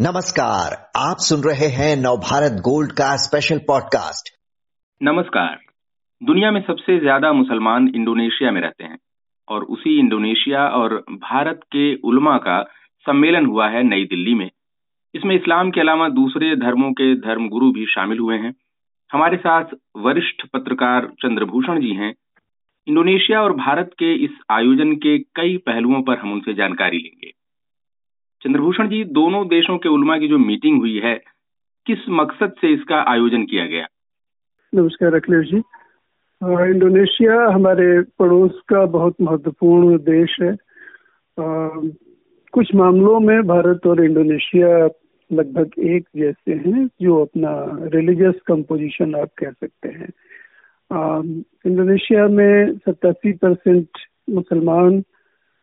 नमस्कार, आप सुन रहे हैं नवभारत गोल्ड का स्पेशल पॉडकास्ट नमस्कार। दुनिया में सबसे ज़्यादा मुसलमान इंडोनेशिया में रहते हैं और उसी इंडोनेशिया और भारत के उलमा का सम्मेलन हुआ है नई दिल्ली में। इसमें इस्लाम के अलावा दूसरे धर्मों के धर्मगुरु भी शामिल हुए हैं। हमारे साथ वरिष्ठ पत्रकार चंद्रभूषण जी हैं। इंडोनेशिया और भारत के इस आयोजन के कई पहलुओं पर हम उनसे जानकारी लेंगे। चंद्रभूषण जी दोनों देशों के उलमा की जो मीटिंग हुई है किस मकसद से इसका आयोजन किया गया? नमस्कार अखिलेश जी। इंडोनेशिया हमारे पड़ोस का बहुत महत्वपूर्ण देश है। आ, कुछ मामलों में भारत और इंडोनेशिया लगभग एक जैसे हैं जो अपना रिलीजियस कंपोजिशन आप कह सकते हैं। इंडोनेशिया में सतासी परसेंट मुसलमान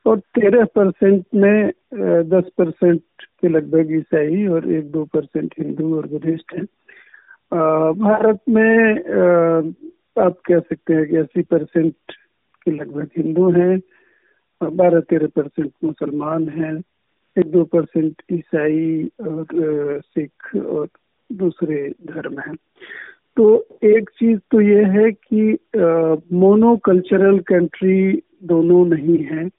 और तेरह परसेंट में दस परसेंट के लगभग ईसाई और एक दो परसेंट हिंदू और बुद्धिस्ट हैं। भारत में आप कह सकते हैं कि अस्सी परसेंट के लगभग हिंदू हैं बारह तेरह परसेंट मुसलमान हैं, एक दो परसेंट ईसाई और सिख और दूसरे धर्म हैं। तो एक चीज़ तो ये है कि मोनो कल्चरल कंट्री दोनों नहीं है।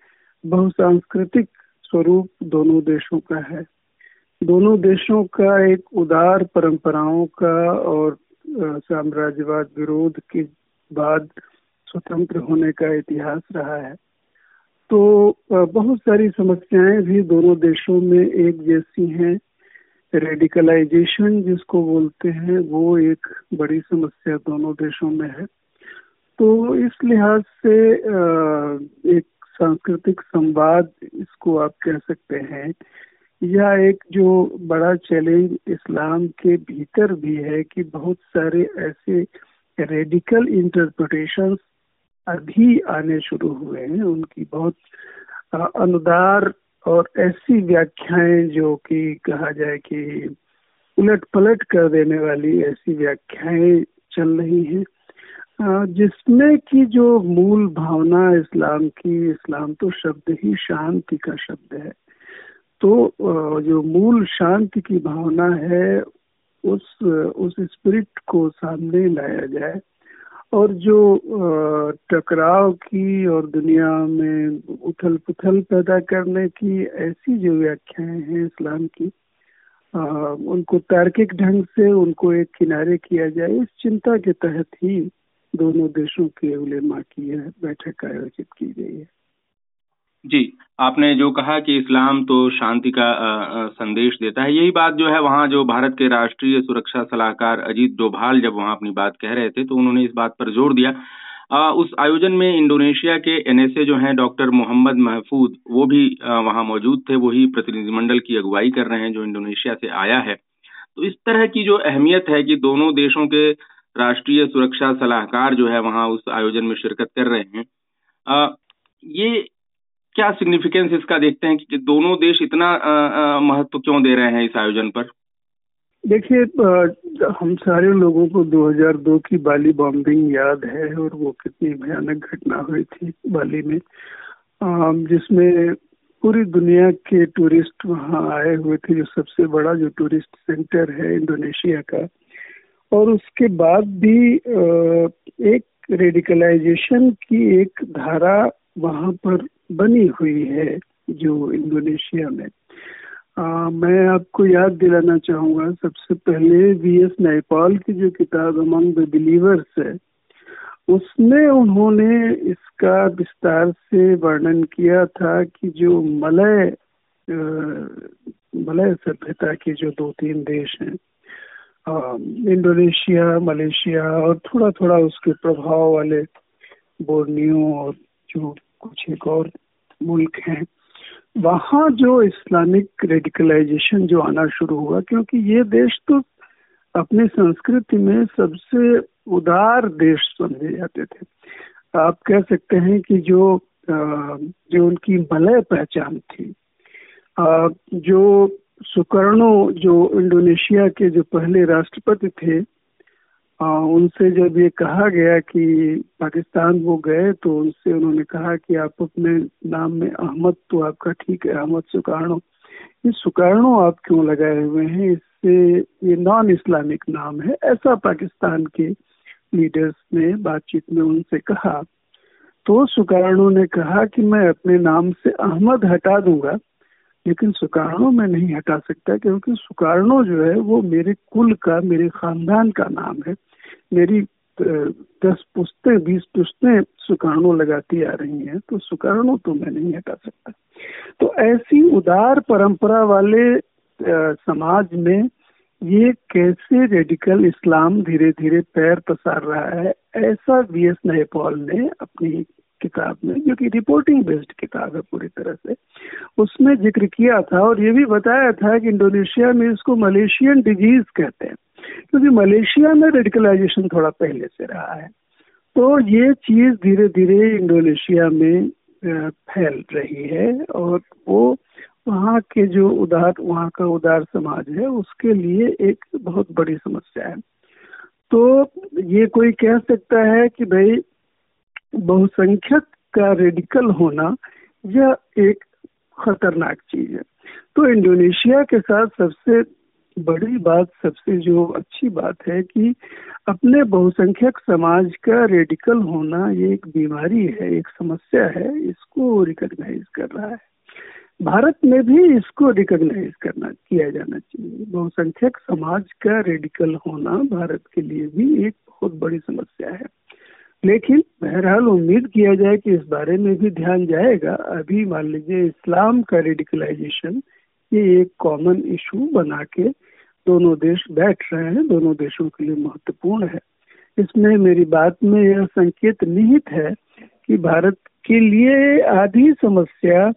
बहुसांस्कृतिक स्वरूप दोनों देशों का है। दोनों देशों का एक उदार परंपराओं का और साम्राज्यवाद विरोध के बाद स्वतंत्र होने का इतिहास रहा है। तो बहुत सारी समस्याएँ भी दोनों देशों में एक जैसी हैं। रेडिकलाइजेशन जिसको बोलते हैं, वो एक बड़ी समस्या दोनों देशों में है। तो इस लिहाज से एक सांस्कृतिक संवाद इसको आप कह सकते हैं। यह एक जो बड़ा चैलेंज इस्लाम के भीतर भी है कि बहुत सारे ऐसे रेडिकल इंटरप्रिटेशंस अभी आने शुरू हुए हैं। उनकी बहुत अनुदार और ऐसी व्याख्याएँ जो कि कहा जाए कि उलट पलट कर देने वाली ऐसी व्याख्याएँ चल रही हैं। जिसमें की जो मूल भावना इस्लाम की, इस्लाम तो शब्द ही शांति का शब्द है। तो जो मूल शांति की भावना है, उस उस स्पिरिट को सामने लाया जाए। और जो टकराव की और दुनिया में उथल पुथल पैदा करने की ऐसी जो व्याख्याएँ हैं इस्लाम की उनको तार्किक ढंग से, उनको एक किनारे किया जाए, इस चिंता के तहत ही दोनों देशों के उलेमा की यह बैठक आयोजित की गई है। जी आपने जो कहा कि इस्लाम तो शांति का आ, संदेश देता है यही बात जो है वहाँ जो भारत के राष्ट्रीय सुरक्षा सलाहकार अजीत डोभाल जब वहाँ अपनी बात कह रहे थे तो उन्होंने इस बात पर ज़ोर दिया। आ, उस आयोजन में इंडोनेशिया के एनएसए जो हैं डॉक्टर मोहम्मद महफूद वो भी वहाँ मौजूद थे वही प्रतिनिधिमंडल की अगुवाई कर रहे हैं जो इंडोनेशिया से आया है। तो इस तरह की जो अहमियत है कि दोनों देशों के राष्ट्रीय सुरक्षा सलाहकार जो है वहाँ उस आयोजन में शिरकत कर रहे हैं। आ, ये क्या सिग्निफिकेंस इसका देखते हैं कि दोनों देश इतना महत्व क्यों दे रहे हैं इस आयोजन पर? देखिए हम सारे लोगों को 2002 की बाली बॉम्बिंग याद है और वो कितनी भयानक घटना हुई थी बाली में। जिसमें पूरी दुनिया के टूरिस्ट वहाँ आए हुए थे जो सबसे बड़ा जो टूरिस्ट सेंटर है इंडोनेशिया का। और उसके बाद भी एक रेडिकलाइजेशन की एक धारा वहाँ पर बनी हुई है जो इंडोनेशिया में। आ, मैं आपको याद दिलाना चाहूँगा सबसे पहले वी एस नाइपाल की जो किताब अमंग द बिलीवर्स है उसमें उन्होंने इसका विस्तार से वर्णन किया था कि जो मलय मलय सभ्यता के जो दो तीन देश हैं इंडोनेशिया, मलेशिया और थोड़ा थोड़ा उसके प्रभाव वाले बोर्नियो और जो कुछ एक और मुल्क हैं, वहाँ जो इस्लामिक रेडिकलाइजेशन जो आना शुरू हुआ, क्योंकि ये देश तो अपनी संस्कृति में सबसे उदार देश समझे जाते थे। आप कह सकते हैं कि जो जो उनकी मलय पहचान थी जो सुकर्णो जो इंडोनेशिया के जो पहले राष्ट्रपति थे आ, उनसे जब ये कहा गया कि पाकिस्तान वो गए तो उनसे उन्होंने कहा कि आप अपने नाम में अहमद तो आपका ठीक है अहमद सुकानो ये सुकारणों आप क्यों लगाए हुए हैं? इससे ये नॉन इस्लामिक नाम है। ऐसा पाकिस्तान के लीडर्स ने बातचीत में उनसे कहा। तो सुकारणों ने कहा कि मैं अपने नाम से अहमद हटा दूँगा। लेकिन सुकारणों में नहीं हटा सकता क्योंकि सुकारणों जो है वो मेरे कुल का, मेरे खानदान का नाम है। मेरी दस पुश्ते बीस पुश्ते सुकारणों लगाती आ रही हैं तो सुकारणों तो मैं नहीं हटा सकता। तो ऐसी उदार परंपरा वाले समाज में ये कैसे रेडिकल इस्लाम धीरे धीरे पैर पसार रहा है, ऐसा वी एस नयपॉल ने अपनी किताब में, जो कि रिपोर्टिंग बेस्ड किताब है पूरी तरह से, उसमें ज़िक्र किया था और ये भी बताया था कि इंडोनेशिया में इसको मलेशियन डिज़ीज़ कहते हैं, क्योंकि मलेशिया में रेडिकलाइजेशन थोड़ा पहले से रहा है। तो ये चीज़ धीरे धीरे इंडोनेशिया में फैल रही है और वो वहाँ के जो उदार, वहाँ का उदार समाज है, उसके लिए एक बहुत बड़ी समस्या है। तो ये कोई कह सकता है कि भाई बहुसंख्यक का रेडिकल होना यह एक खतरनाक चीज़ है। तो इंडोनेशिया के साथ सबसे बड़ी बात, सबसे जो अच्छी बात है कि अपने बहुसंख्यक समाज का रेडिकल होना ये एक बीमारी है, एक समस्या है, इसको रिकॉग्नाइज कर रहा है। भारत में भी इसको रिकॉग्नाइज करना, किया जाना चाहिए। बहुसंख्यक समाज का रेडिकल होना भारत के लिए भी एक बहुत बड़ी समस्या है। लेकिन बहरहाल उम्मीद किया जाए कि इस बारे में भी ध्यान जाएगा। अभी मान लीजिए इस्लाम का रेडिकलाइजेशन ये एक कॉमन इशू बना के दोनों देश बैठ रहे हैं, दोनों देशों के लिए महत्वपूर्ण है। इसमें मेरी बात में यह संकेत निहित है कि भारत के लिए आधी समस्या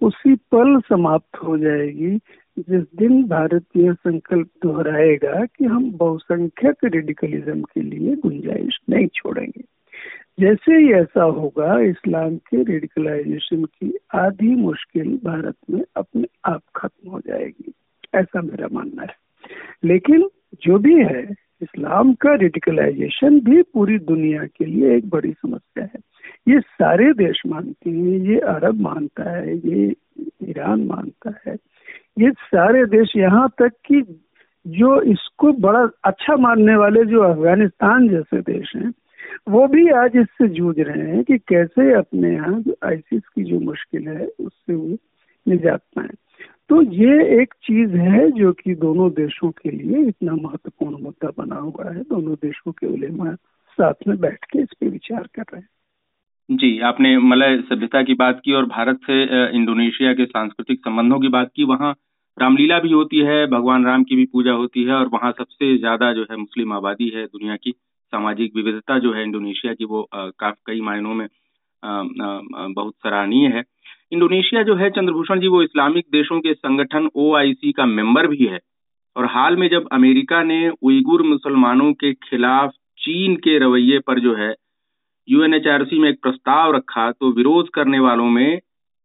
उसी पल समाप्त हो जाएगी, जिस दिन भारत यह संकल्प दोहराएगा कि हम बहुसंख्यक रेडिकलिज्म के लिए गुंजाइश नहीं छोड़ेंगे। जैसे ही ऐसा होगा, इस्लाम के रेडिकलाइजेशन की आधी मुश्किल भारत में अपने आप खत्म हो जाएगी। ऐसा मेरा मानना है। लेकिन जो भी है, इस्लाम का रेडिकलाइजेशन भी पूरी दुनिया के लिए एक बड़ी समस्या है। ये सारे देश मानते हैं, ये अरब मानता है, ये ईरान मानता है। ये सारे देश यहाँ तक कि जो इसको बड़ा अच्छा मानने वाले जो अफ़गानिस्तान जैसे देश हैं वो भी आज इससे जूझ रहे हैं कि कैसे अपने यहाँ जो आईसिस की जो मुश्किल है, उससे वो निजात पाए। तो ये एक चीज़ है जो कि दोनों देशों के लिए इतना महत्वपूर्ण मुद्दा बना हुआ है। दोनों देशों के उलेमा साथ में बैठ के इस पे विचार कर रहे हैं। जी, आपने मलय सभ्यता की बात की और भारत से इंडोनेशिया के सांस्कृतिक संबंधों की बात की। वहाँ रामलीला भी होती है, भगवान राम की भी पूजा होती है और वहाँ सबसे ज़्यादा जो है मुस्लिम आबादी है दुनिया की। सामाजिक विविधता जो है इंडोनेशिया की वो काफ़ी, कई मायनों में बहुत सराहनीय है। इंडोनेशिया जो है चंद्रभूषण जी वो इस्लामिक देशों के संगठन ओआईसी का मेंबर भी है। और हाल में जब अमेरिका ने उइगुर मुसलमानों के खिलाफ चीन के रवैये पर जो है यूएनएचआरसी में एक प्रस्ताव रखा तो विरोध करने वालों में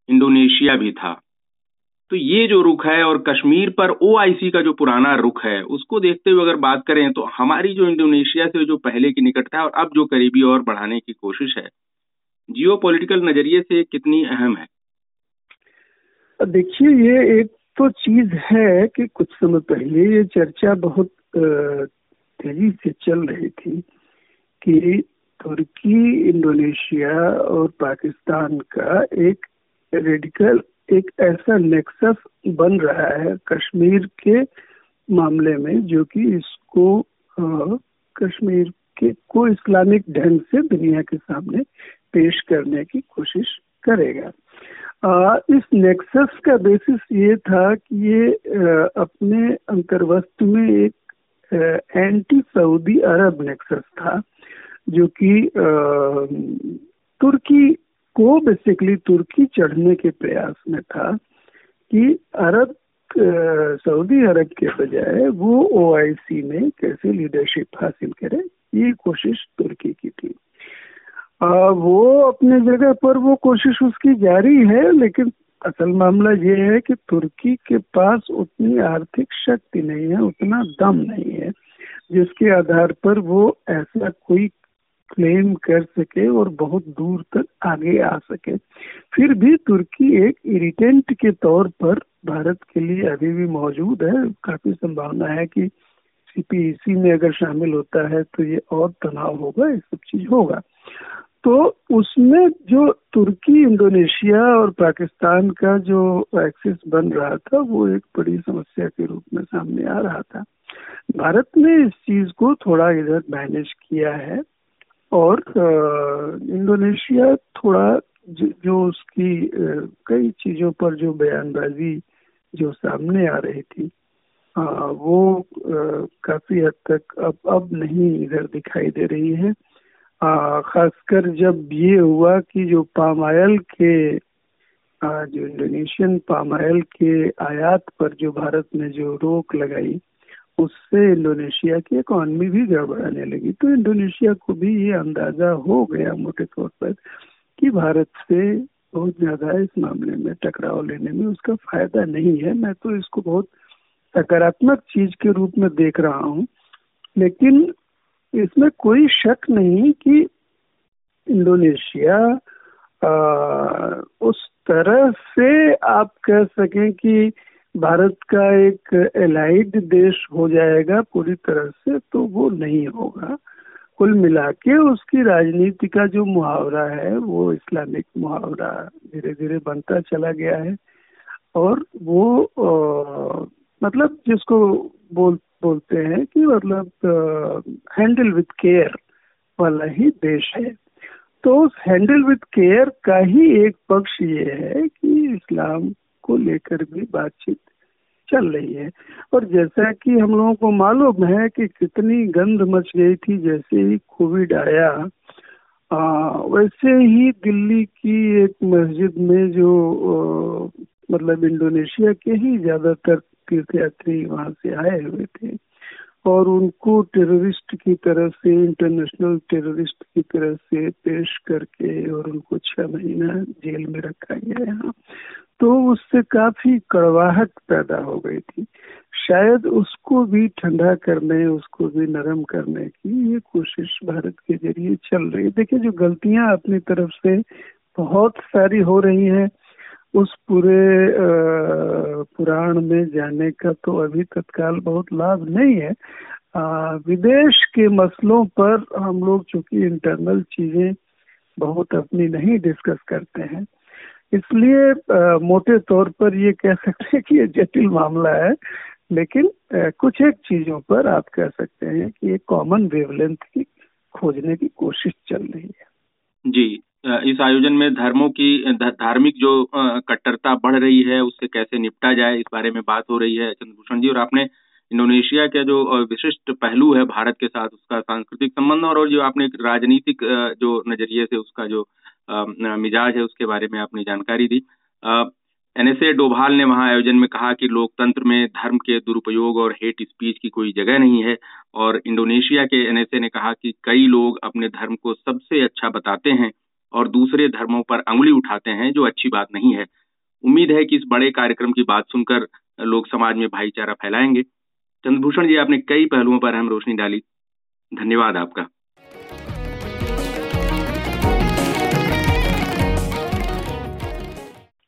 इंडोनेशिया भी था। तो ये जो रुख है और कश्मीर पर ओआईसी का जो पुराना रुख है, उसको देखते हुए अगर बात करें तो हमारी जो इंडोनेशिया से जो पहले की निकटता है और अब जो करीबी और बढ़ाने की कोशिश है जियो नज़रिए से कितनी अहम है? देखिए, ये एक तो चीज़ है कि कुछ समय पहले ये चर्चा बहुत तेज़ी से चल रही थी कि तुर्की, इंडोनेशिया और पाकिस्तान का एक रेडिकल एक ऐसा नेक्सस बन रहा है कश्मीर के मामले में जो कि इसको कश्मीर के को इस्लामिक ढंग से दुनिया के सामने पेश करने की कोशिश करेगा। आ, इस नेक्सस का बेसिस ये था कि ये आ, अपने अंतर्वस्त में एक एंटी सऊदी अरब नेक्सस था जो कि को बेसिकली तुर्की चढ़ने के प्रयास में था कि अरब सऊदी अरब के बजाय वो ओआईसी में कैसे लीडरशिप हासिल करे ये कोशिश तुर्की की थी। आ, वो अपने जगह पर वो कोशिश उसकी जारी है लेकिन असल मामला ये है कि तुर्की के पास उतनी आर्थिक शक्ति नहीं है उतना दम नहीं है जिसके आधार पर वो ऐसा कोई क्लेम कर सके और बहुत दूर तक आगे आ सके। फिर भी तुर्की एक इरिटेंट के तौर पर भारत के लिए अभी भी मौजूद है। काफ़ी संभावना है कि सीपीईसी में अगर शामिल होता है तो ये और तनाव होगा, ये सब चीज़ होगा। तो उसमें जो तुर्की, इंडोनेशिया और पाकिस्तान का जो एक्सिस बन रहा था, वो एक बड़ी समस्या के रूप में सामने आ रहा था। भारत ने इस चीज़ को थोड़ा इधर मैनेज किया है। और इंडोनेशिया थोड़ा जो, उसकी कई चीज़ों पर जो बयानबाजी जो सामने आ रही थी आ, वो काफ़ी हद तक अब अब नहीं इधर दिखाई दे रही है। खासकर जब ये हुआ कि जो पाम आयल के आ, जो इंडोनेशियन पाम आयल के आयात पर जो भारत ने जो रोक लगाई उससे इंडोनेशिया की इकॉनमी भी गड़बड़ाने लगी। तो इंडोनेशिया को भी ये अंदाज़ा हो गया मोटे तौर पर कि भारत से बहुत ज़्यादा इस मामले में टकराव लेने में उसका फ़ायदा नहीं है। मैं तो इसको बहुत सकारात्मक चीज़ के रूप में देख रहा हूँ। लेकिन इसमें कोई शक नहीं कि इंडोनेशिया आ, उस तरह से आप कह सकें कि भारत का एक एलाइड देश हो जाएगा पूरी तरह से तो वो नहीं होगा। कुल मिला के उसकी राजनीति का जो मुहावरा है वो इस्लामिक मुहावरा धीरे धीरे बनता चला गया है। और वो आ, मतलब जिसको बोल बोलते हैं कि मतलब हैंडल विथ केयर वाला ही देश है। तो उस हैंडल विथ केयर का ही एक पक्ष ये है कि इस्लाम को लेकर भी बातचीत चल रही है। और जैसा कि हम लोगों को मालूम है कि कितनी गंध मच गई थी जैसे ही कोविड आया आ, वैसे ही दिल्ली की एक मस्जिद में जो आ, मतलब इंडोनेशिया के ही ज़्यादातर तीर्थयात्री वहाँ से आए हुए थे और उनको टेररिस्ट की तरह से इंटरनेशनल टेररिस्ट की तरह से पेश करके और उनको छह महीना जेल में रखा गया यहाँ तो उससे काफ़ी कड़वाहट पैदा हो गई थी। शायद उसको भी ठंडा करने उसको भी नरम करने की ये कोशिश भारत के ज़रिए चल रही है। देखिए जो गलतियाँ अपनी तरफ़ से बहुत सारी हो रही हैं उस पूरे पुराण में जाने का तो अभी तत्काल बहुत लाभ नहीं है। आ, विदेश के मसलों पर हम लोग चूँकि इंटरनल चीज़ें बहुत अपनी नहीं डिस्कस करते हैं इसलिए मोटे तौर पर ये कह सकते हैं कि ये जटिल मामला है, लेकिन कुछ एक चीज़ों पर आप कह सकते हैं कि एक कॉमन वेवलेंथ की खोजने की कोशिश चल रही है। जी इस आयोजन में धर्मों की धार्मिक जो कट्टरता बढ़ रही है, उससे कैसे निपटा जाए, इस बारे में बात हो रही है चंद्रभूषण जी, और आपने इंडोनेशिया के जो विशिष्ट पहलू है भारत के साथ उसका सांस्कृतिक संबंध, और जो आपने राजनीतिक जो नज़रिए से उसका जो मिजाज है, उसके बारे में आपने जानकारी दी। एनएसए डोभाल ने वहाँ आयोजन में कहा कि लोकतंत्र में धर्म के दुरुपयोग और हेट स्पीच की कोई जगह नहीं है, और इंडोनेशिया के एनएसए ने कहा कि कई लोग अपने धर्म को सबसे अच्छा बताते हैं और दूसरे धर्मों पर अंगुली उठाते हैं, जो अच्छी बात नहीं है। उम्मीद है कि इस बड़े कार्यक्रम की बात सुनकर लोग समाज में भाईचारा फैलाएँगे। चंद्रभूषण जी, आपने कई पहलुओं पर अहम रोशनी डाली। धन्यवाद आपका।